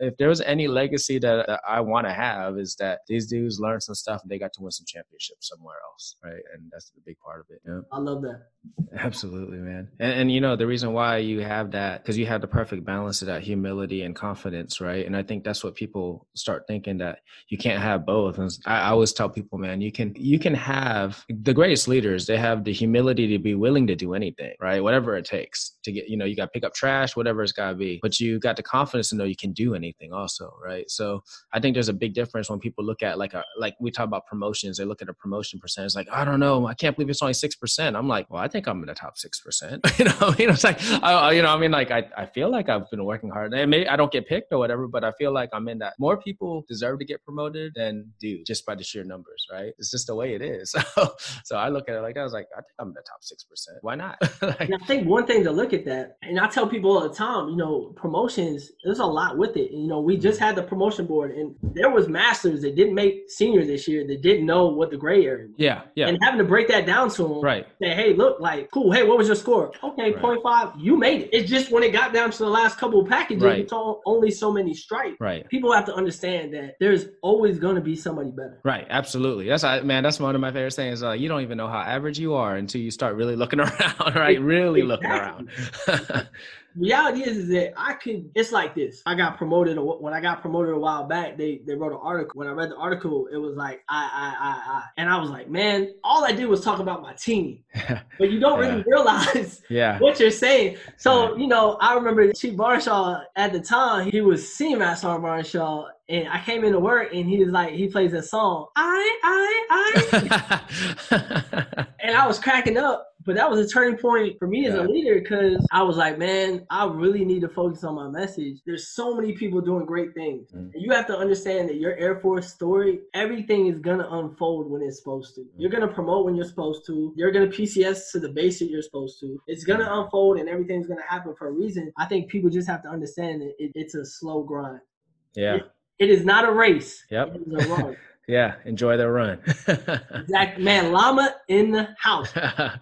if there was any legacy that, that I want to have is that these dudes learned some stuff and they got to win some championships somewhere else, right? And that's the big part of it. Yeah. I love that. Absolutely, man. And, and you know the reason why you have that because you have the perfect balance of that humility and confidence, right? And I think that's what people start thinking that you can't have both. And I, I always tell people, man, you can you can have the greatest leaders. They have the humility to be willing to do anything, right? Whatever it takes to get, you know, you got to pick up trash, whatever it's got to be. But you got the confidence to know you can do anything, also, right? So I think there's a big difference when people look at like a like we talk about promotions. They look at a promotion percentage, like I don't know, I can't believe it's only six percent. I'm like, well, I think I'm in the top six percent. you know, you know, it's like, I, you know, I mean, like I, I feel like I've been working hard, and maybe I don't get picked or whatever, but I feel like I'm in that. More people deserve to get promoted than do just by the sheer numbers, right? It's just the way it is. So, so I look at it like that. I was like, I think I'm in the top six percent. Why not? like, I think one thing to look at that, and I tell people all the time, you know, promotions. There's a lot with it. You know, we just had the promotion board, and there was masters that didn't make senior this year that didn't know what the gray area was. Yeah, yeah. And having to break that down to them, right? Say, hey, look, like, cool. Hey, what was your score? Okay, right. 0.5. You made it. It's just when it got down to the last couple of packages, right. it's all, only so many stripes. Right. People have to understand that there's always going to be somebody better. Right. Absolutely. That's man. That's one of my favorite things. Uh, you don't even know how average you are until you start really looking around. Right. Really exactly. looking around. reality is, is that I could. It's like this. I got promoted when I got promoted a while back. They they wrote an article. When I read the article, it was like I I I I, and I was like, man, all I did was talk about my team, but you don't yeah. really realize yeah. what you're saying. So you know, I remember Chief Barnshaw at the time. He was master on Barnshaw, and I came into work and he was like, he plays a song, I, I, I. and I was cracking up. But that was a turning point for me as a leader because I was like, man, I really need to focus on my message. There's so many people doing great things. Mm. And you have to understand that your Air Force story, everything is going to unfold when it's supposed to. Mm. You're going to promote when you're supposed to. You're going to PCS to the base that you're supposed to. It's going to mm. unfold and everything's going to happen for a reason. I think people just have to understand that it, it's a slow grind. Yeah. It, it is not a race. Yep. Yeah, enjoy the run. exactly, man. Llama in the house.